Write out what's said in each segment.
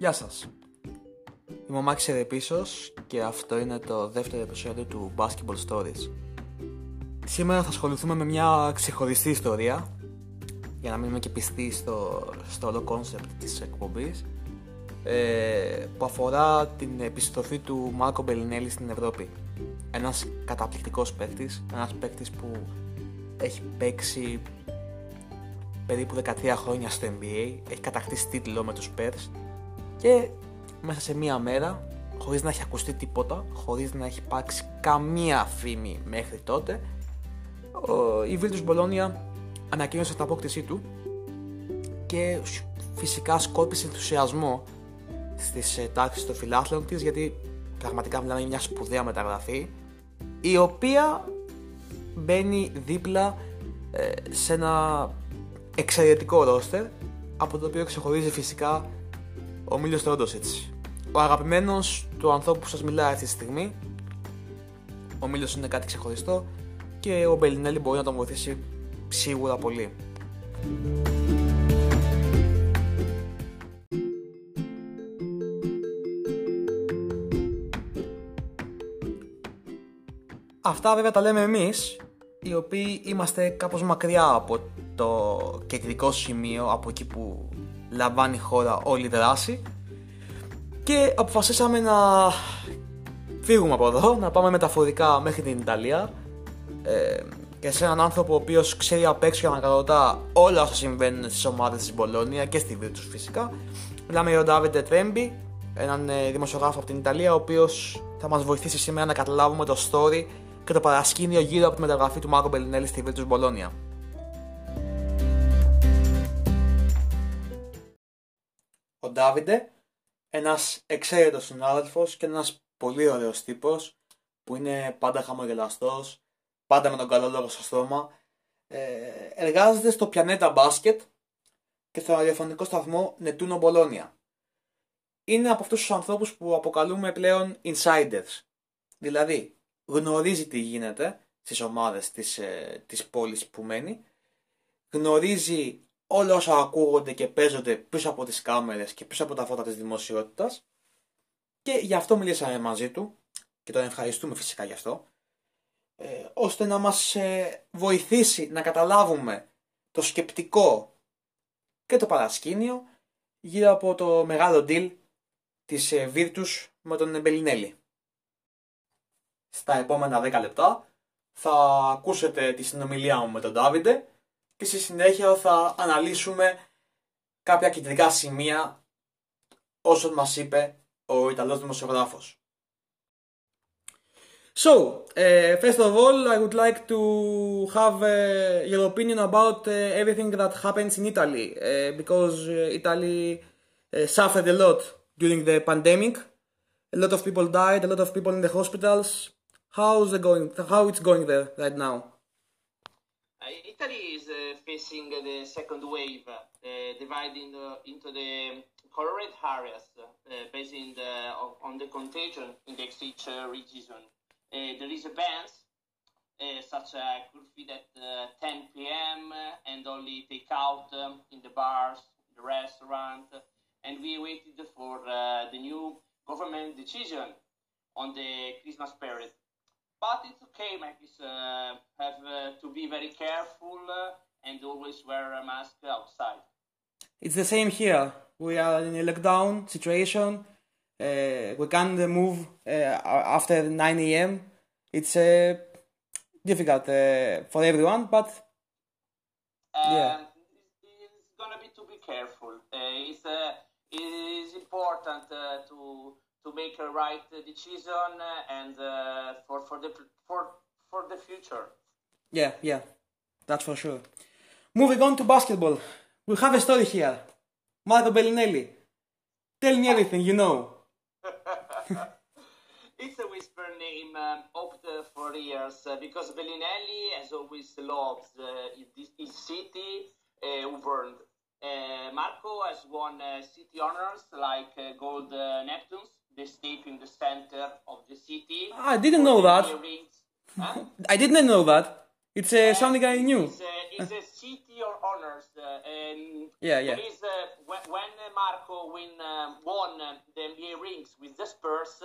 Γεια σας. Είμαι ο Μάκης Ερεπίσος και αυτό είναι το δεύτερο επεισόδιο του Basketball Stories. Σήμερα θα ασχοληθούμε με μια ξεχωριστή ιστορία για να μείνουμε και πιστοί στο, στο όλο concept της εκπομπής ε, που αφορά την επιστροφή του Μάρκο Μπελινέλη στην Ευρώπη. Ένας καταπληκτικός παίκτης, ένας παίκτης που έχει παίξει περίπου 13 χρόνια στο NBA, έχει κατακτήσει τίτλο με τους Spurs και μέσα σε μία μέρα, χωρίς να έχει ακουστεί τίποτα, χωρίς να έχει υπάρξει καμία φήμη μέχρι τότε, η Virtus Bologna ανακοίνωσε την απόκτησή του και φυσικά σκόρπισε ενθουσιασμό στις ε, τάξεις των φιλάθλων της γιατί πραγματικά μιλάμε για μια σπουδαία μεταγραφή η οποία μπαίνει δίπλα ε, σε ένα εξαιρετικό ρόστερ από το οποίο ξεχωρίζει φυσικά ο Μίλιος Τρόντοσιτς ο αγαπημένος του ανθρώπου που σας μιλάει αυτή τη στιγμή ο Μίλιος είναι κάτι ξεχωριστό και ο Μπελινέλη μπορεί να τον βοηθήσει σίγουρα πολύ. Αυτά βέβαια τα λέμε εμείς, οι οποίοι είμαστε κάπως μακριά από το κεντρικό σημείο, από εκεί που λαμβάνει η χώρα όλη η δράση και αποφασίσαμε να φύγουμε από εδώ, να πάμε μεταφορικά μέχρι την Ιταλία ε, και σε έναν άνθρωπο ο οποίος ξέρει απ' έξω και ανακαλωτά όλα όσα συμβαίνουν στις ομάδες της Μπολόνια και στη Βίρτους φυσικά. Μιλάμε για τον Ντάβιντε Τρέμπι, έναν ε, δημοσιογράφο από την Ιταλία, ο οποίος θα μας βοηθήσει σήμερα να καταλάβουμε το story και το παρασκήνιο γύρω από τη μεταγραφή του Μάρκο Μπελινέλη στη Βίρτους Μπολόνια. Ντάβιντε, ένας εξαίρετος συνάδελφος και ένας πολύ ωραίος τύπος που είναι πάντα χαμογελαστός, πάντα με τον καλό λόγο στο στόμα, ε, εργάζεται στο Πιανέτα Μπάσκετ και στο ραδιοφωνικό σταθμό Νετούνο Μπολόνια. Είναι από αυτούς τους ανθρώπους που αποκαλούμε πλέον insiders. Δηλαδή, γνωρίζει τι γίνεται στις ομάδες της, ε, της πόλης που μένει, γνωρίζει όλα όσα ακούγονται και παίζονται πίσω από τις κάμερες και πίσω από τα φώτα της δημοσιότητας και γι' αυτό μιλήσαμε μαζί του και τον ευχαριστούμε φυσικά γι' αυτό ε, ώστε να μας ε, βοηθήσει να καταλάβουμε το σκεπτικό και το παρασκήνιο γύρω από το μεγάλο deal της ε, Virtus με τον Μπελινέλη. Στα επόμενα 10 λεπτά θα ακούσετε τη συνομιλία μου με τον Ντάβιντε και στη συνέχεια θα αναλύσουμε κάποια κεντρικά σημεία όσων μας είπε ο Ιταλός δημοσιογράφος. So, uh, first of all, I would like to have uh, your opinion about uh, everything that happens in Italy, because Italy suffered a lot during the pandemic. A lot of people died, a lot of people in the hospitals. How's it going? How it's going there right now? Italy is facing the second wave, dividing into the colored areas based the, on the contagion in the each region. Uh, there is a bans uh, such as could feed at uh, 10 p.m. and only take out um, in the bars, the restaurant, and we waited for the new government decision on the Christmas period. But it's okay, Mac. Uh, have uh, to be very careful uh, and always wear a mask outside. It's the same here. We are in a lockdown situation. Uh, we can't move uh, after 9 a.m. It's uh, difficult for everyone, but yeah. It's gonna be to be careful. it's it is important to to make a right decision and for for the for for the future. Yeah, yeah, that's for sure. Moving on to basketball, we have a story here. Marco Bellinelli. Tell me everything you know. it's a whisper name um, opt for years uh, because Bellinelli has always loved uh, his, his city, uh, Auburn. Uh, Marco has won uh, city honors like uh, Gold uh, Neptunes, the state in the center of the city. I didn't know that. Huh? I didn't know that. It's uh, something I knew. It's, it's a city or honors. Um, yeah, yeah. Is, uh, when, when Marco win, um, won the NBA rings with the Spurs,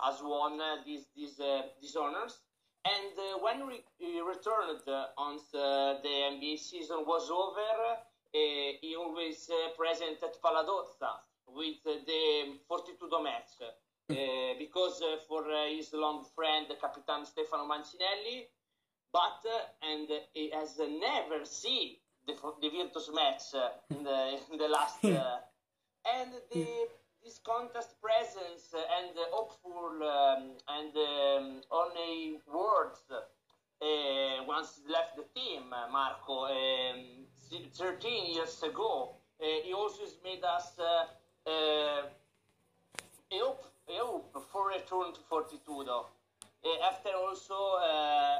has won these these these honors. And when re- he returned on the, the NBA season was over, he always present at Paladozza with the 42 match. Uh, because uh, for uh, his long friend Capitan Stefano Mancinelli, but and he has never seen the, the Virtus match in the in the last and the this contest presence and hopeful um, and um, only words uh, once he left the team, Marco, um, 13 years ago. Uh, he also made us uh, a hope EU before return to Fortitudo. after also uh,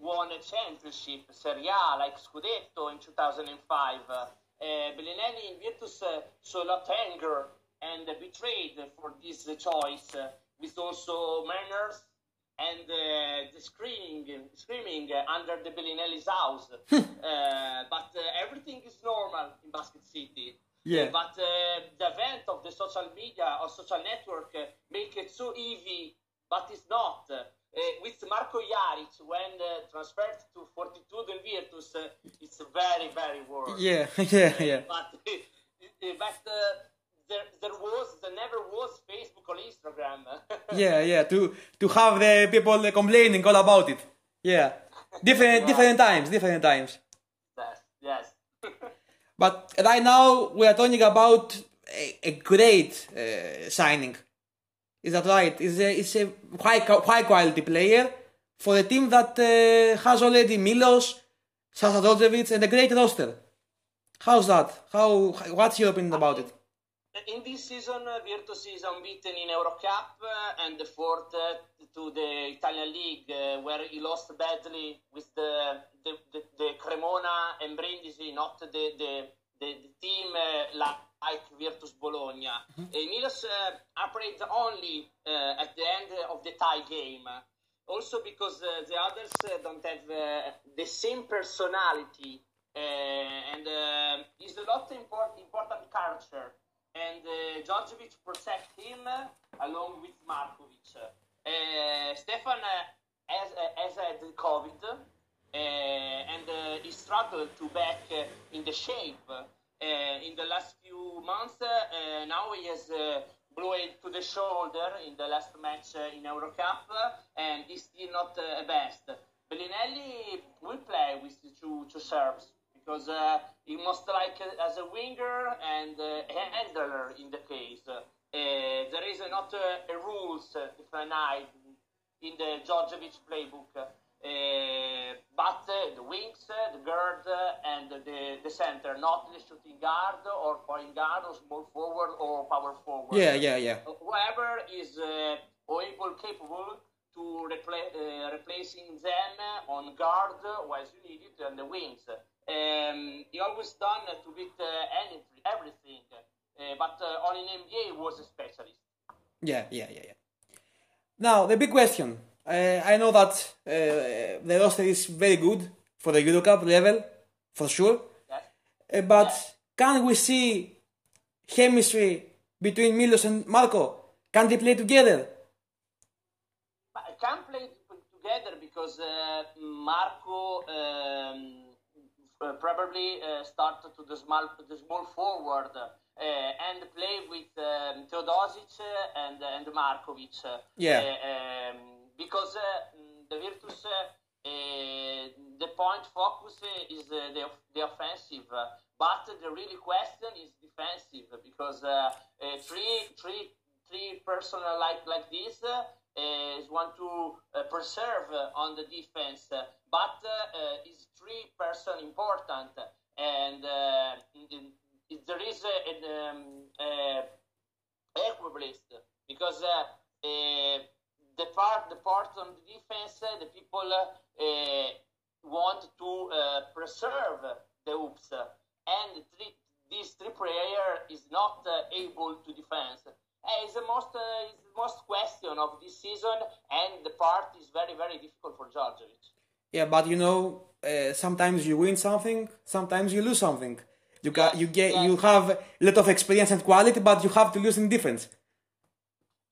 won a championship, Serie A, like Scudetto in 2005. Uh, Bellinelli in Virtus uh, saw a lot anger and betrayed for this choice, uh, with also manners and uh, the screaming, screaming under the Bellinelli's house. but everything is normal in Basket City. Yeah. But uh, the event of the social media or social network uh, make it so easy, but it's not. Uh, with Marco Jaric, when transferred to Fortitudo and Virtus, it's very, very worse. Yeah, yeah, yeah. but but there, there was, there never was Facebook or Instagram. yeah, yeah. To to have the people complaining all about it. Yeah, different right. different times, different times. But right now we are talking about a, a great uh, signing. Is that right? It's a, it's a high, high quality player for a team that uh, has already Milos, Sasa and a great roster. How's that? How? What's your opinion about it? In this season, uh, Virtus is unbeaten in Eurocup uh, and fourth uh, to the Italian League, uh, where he lost badly with the the, the, the Cremona and Brindisi, not the the, the, the team uh, like Virtus Bologna. Mm-hmm. Uh, Milos operates only at the end of the tie game. Also because the others don't have the same personality and is a lot important important culture and uh, protect him along with Markovic. Uh, Stefan uh, has, uh, has had COVID and he struggled to back in the shape in the last few months. now he has blown it to the shoulder in the last match in Eurocup and he's still not uh, best. Bellinelli will play with the two, two Serbs because uh, he most like uh, as a winger and uh, handler in the case. There is not a rules defined in the Djordjevic playbook. Uh, but uh, the wings, uh, the guard, and the, the center, not the shooting guard or point guard or small forward or power forward. Yeah, yeah, yeah. whoever is able, capable to repla- replacing them on guard while you need it and the wings. Um, he always done to beat uh, everything, uh, but uh, on an NBA was a specialist. Yeah, yeah, yeah, yeah. Now the big question. I know that the roster is very good for the Eurocup level, for sure. Yes. but yes. can we see chemistry between Milos and Marco? Can they play together? I can't play together because uh, Marco um, uh, probably uh, start to the small, the small forward uh, and play with um, Teodosic and and Markovic. Yeah. Um, because the Virtus, the point focus is the the offensive, but the really question is defensive because three three three person like like this uh, is want to uh, preserve uh, on the defense, uh, but uh, uh, is three person important, and there is an um, because the part the part on the defense, the people want to preserve the hoops, and three, this three player is not able to defend. Uh, is the most uh, is the most question of this season, and the part is very very difficult for Djordjevic. Yeah, but you know, uh, sometimes you win something, sometimes you lose something. You got, you get, yes. you have a lot of experience and quality, but you have to lose in difference.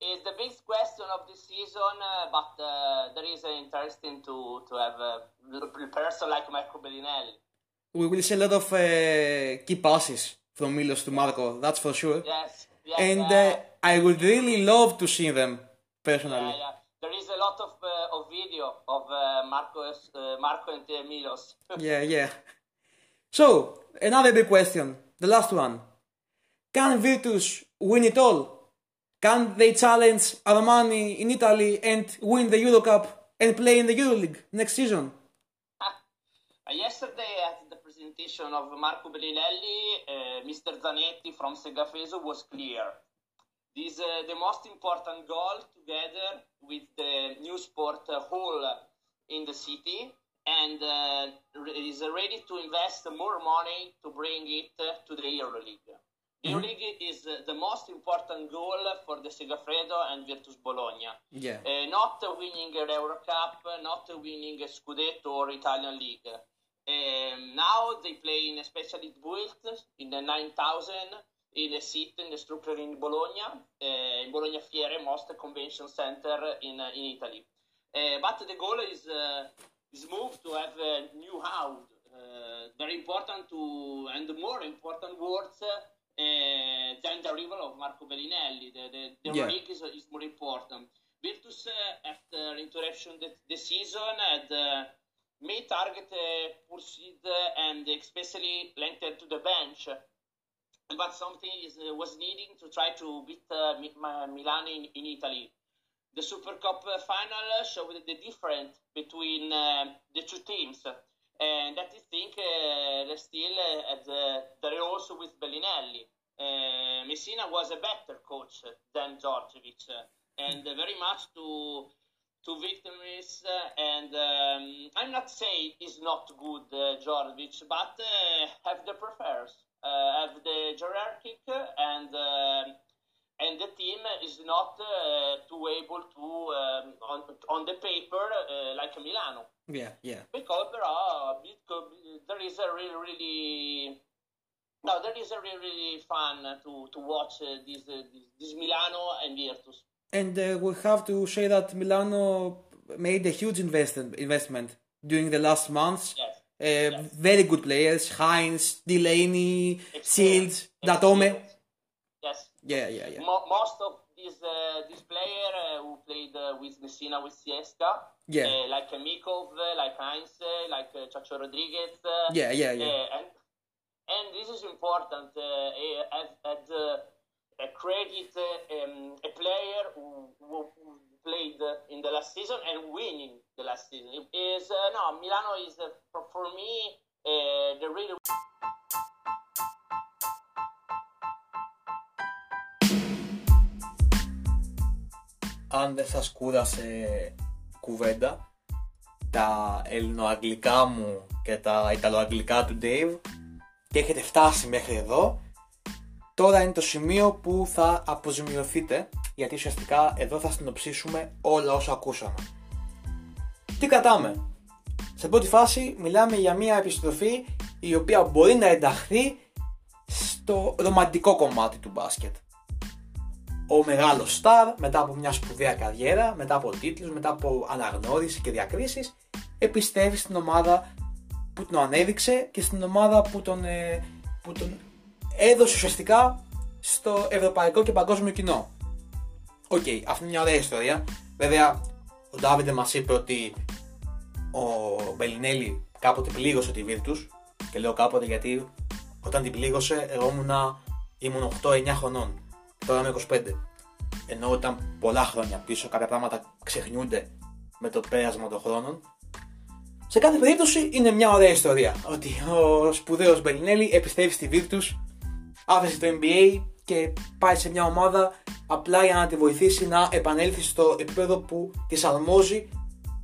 It's the biggest question of the season, uh, but uh, there is uh, interesting to to have a person like Marco Bellinelli. We will see a lot of uh, key passes from Milos to Marco, that's for sure. Yes, yes. And I would really love to see them personally. yeah, yeah. There is a lot of uh, of video of uh, Marcos, uh, Marco and Milos. Yeah, yeah. So, another big question, the last one. Can Virtus win it all? Can they challenge Armani in Italy and win the Euro Cup and play in the EuroLeague next season? Uh, yesterday at the presentation of Marco Bellinelli, uh, Mr. Zanetti from Segafreso was clear. This uh, the most important goal together with the new sport uh, hall in the city and uh, is ready to invest more money to bring it uh, to the EuroLeague. EuroLeague is uh, the most important goal for the Segafredo and Virtus Bologna. Yeah. Uh, not winning an Euro Cup, not winning a Scudetto or Italian League. Um, now they play in a specially built in the 9000 in a seat in the structure in Bologna, uh, in Bologna Fiere, most convention center in, uh, in Italy. Uh, but the goal is uh, is moved to have a new house. Very important to and more important words than the arrival of Marco Bellinelli. The the, the Yeah. is, is more important. Virtus after interruption the, the season had may target uh, pursued and especially linked to the bench but something is, uh, was needing to try to beat uh, Milan in, in Italy. The Super Cup uh, final showed the difference between uh, the two teams, and that is think uh, still at the, also with Bellinelli. Messina was a better coach than Djordjevic, and very much to to victories. And um, I'm not saying he's not good, uh, but uh, have the prefers, uh, have the hierarchic, and um and the team is not uh, too able to um, on on the paper uh, like Milano Yeah, yeah. because there are there is a really really no there is a really really fun to to watch uh, this, uh, this this Milano and Virtus. And uh, we have to say that Milano made a huge investment investment during the last months. Yes. Uh, Very good players, Heinz, Delaney, Shields, Datome. Yes. Yeah, yeah, yeah. Mo- most of these uh, this player uh, who played uh, with Messina with Siesta, Yeah. like Mikov, like Heinz, like uh, Chacho Rodriguez, uh, Yeah, yeah, yeah. and and this is important. As as uh, a credit uh, um, a player who, who who played uh, in the last season and winning the last season is uh, no Milano is uh, for, for me uh, the really αν δεν σας κούρασε κουβέντα, τα ελληνοαγγλικά μου και τα ιταλοαγγλικά του Dave και έχετε φτάσει μέχρι εδώ, τώρα είναι το σημείο που θα αποζημιωθείτε γιατί ουσιαστικά εδώ θα συνοψίσουμε όλα όσα ακούσαμε. Τι κρατάμε; Σε πρώτη φάση μιλάμε για μια επιστροφή η οποία μπορεί να ενταχθεί στο ρομαντικό κομμάτι του μπάσκετ ο μεγάλος στάρ μετά από μια σπουδαία καριέρα, μετά από τίτλους, μετά από αναγνώριση και διακρίσεις επιστρέφει στην ομάδα που τον ανέδειξε και στην ομάδα που τον, ε, που τον έδωσε ουσιαστικά στο ευρωπαϊκό και παγκόσμιο κοινό. Οκ, αυτή είναι μια ωραία ιστορία. Βέβαια, ο Ντάβιντε μας είπε ότι ο Μπελινέλη κάποτε πλήγωσε τη Virtus και λέω κάποτε γιατί όταν την πλήγωσε εγώ ήμουνα, ήμουν 8-9 χρονών τώρα είμαι 25 ενώ ήταν πολλά χρόνια πίσω κάποια πράγματα ξεχνιούνται με το πέρασμα των χρόνων σε κάθε περίπτωση είναι μια ωραία ιστορία ότι ο σπουδαίος Μπελινέλη επιστρέφει στη Virtus άφησε το NBA και πάει σε μια ομάδα απλά για να τη βοηθήσει να επανέλθει στο επίπεδο που τη αρμόζει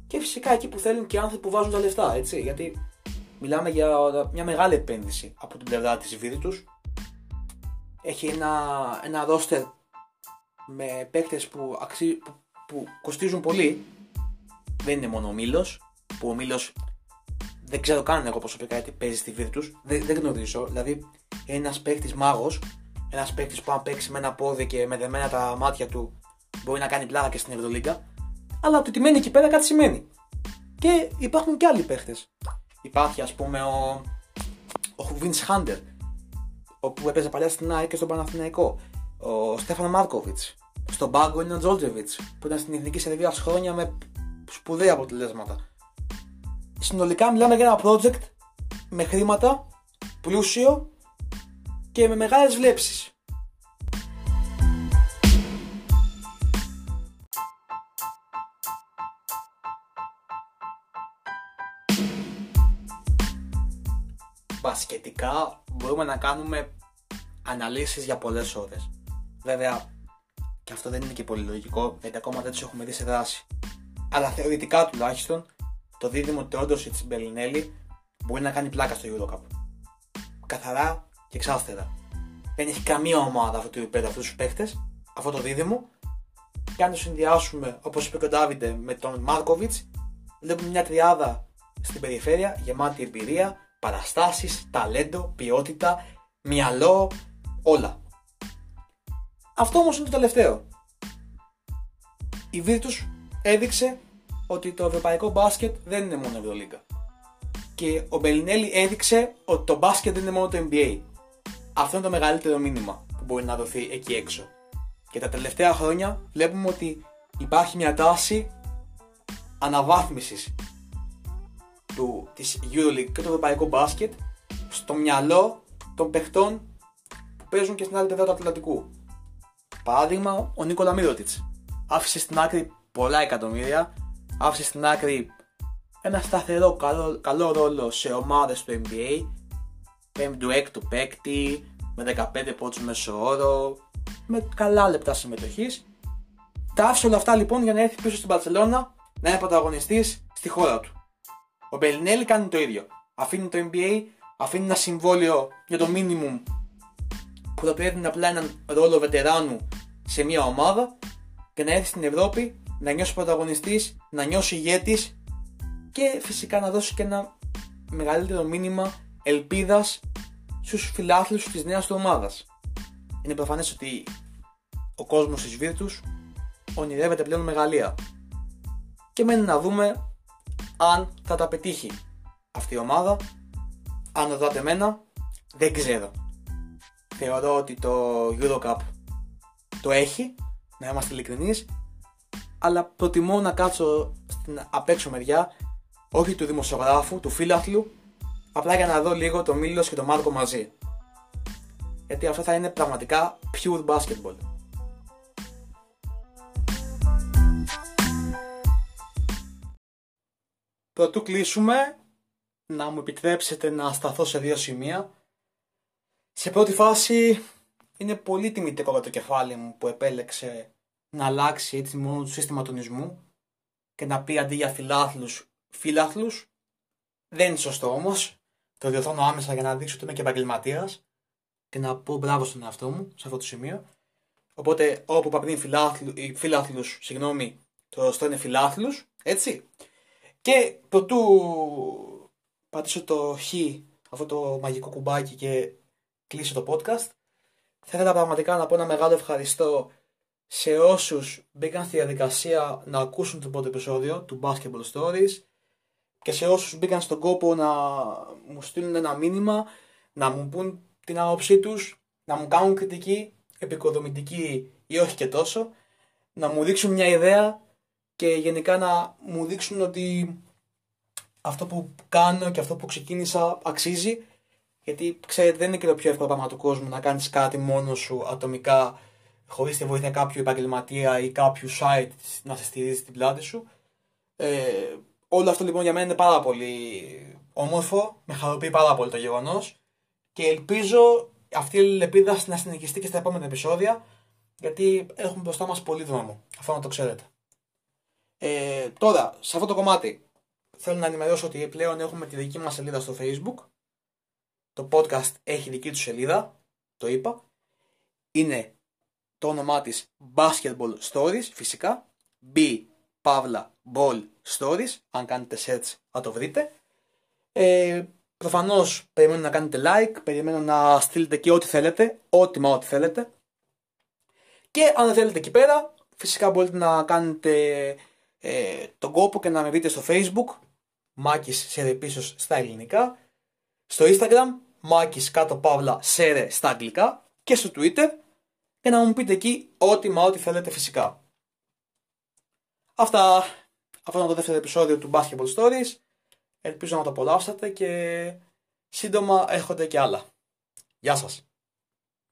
και φυσικά εκεί που θέλουν και οι άνθρωποι που βάζουν τα λεφτά, έτσι. Γιατί μιλάμε για μια μεγάλη επένδυση από την πλευρά της Virtus. Έχει ένα, ένα roster με παίκτες που, αξί, που, που κοστίζουν πολύ. Δεν είναι μόνο ο Μήλος, που ο Μήλος δεν ξέρω καν εγώ προσωπικά τι παίζει στη Virtus. Δεν, δεν γνωρίζω. Δηλαδή είναι ένας παίκτης μάγος, ένας παίκτης που αν παίξει με ένα πόδι και με δεμένα τα μάτια του μπορεί να κάνει πλάκα και στην Ευρωλίγκα. Αλλά το ότι μένει εκεί πέρα κάτι σημαίνει. Και υπάρχουν και άλλοι παίχτε. Υπάρχει ας πούμε ο, ο Vince Hunter, που έπαιζε παλιά στην ΑΕΚ και στον Παναθηναϊκό. Ο Στέφανο Μάρκοβιτς. Στον πάγκο είναι ο Τζόλτζεβιτ, που ήταν στην Εθνική Σερβία χρόνια με σπουδαία αποτελέσματα. Συνολικά μιλάμε για ένα project με χρήματα, πλούσιο και με μεγάλες βλέψεις. Μπασκετικά μπορούμε να κάνουμε αναλύσεις για πολλές ώρες. Βέβαια, και αυτό δεν είναι και πολύ λογικό, γιατί ακόμα δεν τους έχουμε δει σε δράση. Αλλά θεωρητικά τουλάχιστον, το δίδυμο Τεόντοσιτ Μπελινέλη μπορεί να κάνει πλάκα στο Eurocup. Καθαρά και εξάστερα. Δεν έχει καμία ομάδα αυτού του επίπεδου αυτούς τους παίχτε, αυτό το δίδυμο. Και αν το συνδυάσουμε, όπως είπε και ο Ντάβιντε, με τον Μάρκοβιτς, βλέπουμε μια τριάδα στην περιφέρεια γεμάτη εμπειρία, παραστάσεις, ταλέντο, ποιότητα, μυαλό, όλα. Αυτό όμως είναι το τελευταίο. Η Virtus έδειξε ότι το ευρωπαϊκό μπάσκετ δεν είναι μόνο Ευρωλίγκα. Και ο Μπελινέλη έδειξε ότι το μπάσκετ δεν είναι μόνο το NBA. Αυτό είναι το μεγαλύτερο μήνυμα που μπορεί να δοθεί εκεί έξω. Και τα τελευταία χρόνια βλέπουμε ότι υπάρχει μια τάση αναβάθμισης του, της EuroLeague και του ευρωπαϊκού μπάσκετ στο μυαλό των παιχτών που παίζουν και στην άλλη πλευρά του Ατλαντικού. Παράδειγμα, ο Νίκολα Μύρωτιτς άφησε στην άκρη πολλά εκατομμύρια άφησε στην άκρη ένα σταθερό καλό, καλό ρόλο σε ομάδες του NBA, 5ου-6ου παίκτη, με 15 πόντους μέσο όρο, με καλά λεπτά συμμετοχής. Τα άφησε όλα αυτά λοιπόν για να έρθει πίσω στην Παρσελώνα να είναι πρωταγωνιστής στη χώρα του. Ο Μπελινέλη κάνει το ίδιο. Αφήνει το NBA, αφήνει ένα συμβόλαιο για το minimum που θα πρέπει να απλά έναν ρόλο βετεράνου σε μια ομάδα και να έρθει στην Ευρώπη να νιώσει πρωταγωνιστής, να νιώσει ηγέτης και φυσικά να δώσει και ένα μεγαλύτερο μήνυμα ελπίδας στους φιλάθλους της νέας του ομάδας. Είναι προφανές ότι ο κόσμος της Βίρτους ονειρεύεται πλέον μεγαλεία. Και μένει να δούμε αν θα τα πετύχει αυτή η ομάδα. Αν ρωτάτε εμένα δεν ξέρω. Θεωρώ ότι το Eurocup το έχει να είμαστε ειλικρινείς. Αλλά προτιμώ να κάτσω στην απ' έξω μεριά, όχι του δημοσιογράφου, του φίλαθλου, απλά για να δω λίγο το Μίλος και το Μάρκο μαζί. Γιατί αυτό θα είναι πραγματικά pure basketball. Πρωτού κλείσουμε, να μου επιτρέψετε να σταθώ σε δύο σημεία. Σε πρώτη φάση, είναι πολύ τιμητικό το κεφάλι μου που επέλεξε να αλλάξει έτσι μόνο το σύστημα τονισμού και να πει αντί για φιλάθλους, φιλάθλους. Δεν είναι σωστό όμως. Το διορθώνω άμεσα για να δείξω ότι είμαι και επαγγελματίας και να πω μπράβο στον εαυτό μου σε αυτό το σημείο. Οπότε όπου παπνεί φιλάθλου, συγγνώμη, το σωστό είναι φιλάθλους, έτσι. Και προτού πατήσω το χ, αυτό το μαγικό κουμπάκι και κλείσω το podcast, θα ήθελα πραγματικά να πω ένα μεγάλο ευχαριστώ σε όσους μπήκαν στη διαδικασία να ακούσουν το πρώτο επεισόδιο του Basketball Stories και σε όσους μπήκαν στον κόπο να μου στείλουν ένα μήνυμα, να μου πούν την άποψή τους, να μου κάνουν κριτική, επικοδομητική ή όχι και τόσο, να μου δείξουν μια ιδέα και γενικά να μου δείξουν ότι αυτό που κάνω και αυτό που ξεκίνησα αξίζει γιατί ξέρετε δεν είναι και το πιο εύκολο πράγμα του κόσμου να κάνεις κάτι μόνος σου ατομικά χωρίς τη βοήθεια κάποιου επαγγελματία ή κάποιου site να σε στηρίζει την πλάτη σου. Ε, όλο αυτό λοιπόν για μένα είναι πάρα πολύ όμορφο, με χαροποιεί πάρα πολύ το γεγονός και ελπίζω αυτή η ελπίδα να συνεχιστεί και στα επόμενα επεισόδια γιατί έχουμε μπροστά μας πολύ δρόμο. Αυτό να το ξέρετε. Ε, τώρα, σε αυτό το κομμάτι θέλω να ενημερώσω ότι πλέον έχουμε τη δική μας σελίδα στο facebook. Το podcast έχει δική του σελίδα, το είπα. Είναι το όνομά της Basketball Stories φυσικά B Pavla Ball Stories αν κάνετε search θα το βρείτε Ε, Προφανώς περιμένω να κάνετε like, περιμένω να στείλετε και ό,τι θέλετε, ό,τι μα ό,τι θέλετε. Και αν δεν θέλετε εκεί πέρα, φυσικά μπορείτε να κάνετε ε, τον κόπο και να με βρείτε στο facebook, Μάκης Σερε πίσω στα ελληνικά, στο instagram, Μάκης κάτω παύλα Σερε στα αγγλικά και στο twitter και να μου πείτε εκεί ό,τι μα ό,τι θέλετε φυσικά. Αυτά, αυτό είναι το δεύτερο επεισόδιο του Basketball Stories. Ελπίζω να το απολαύσατε και σύντομα έρχονται και άλλα. Γεια σας.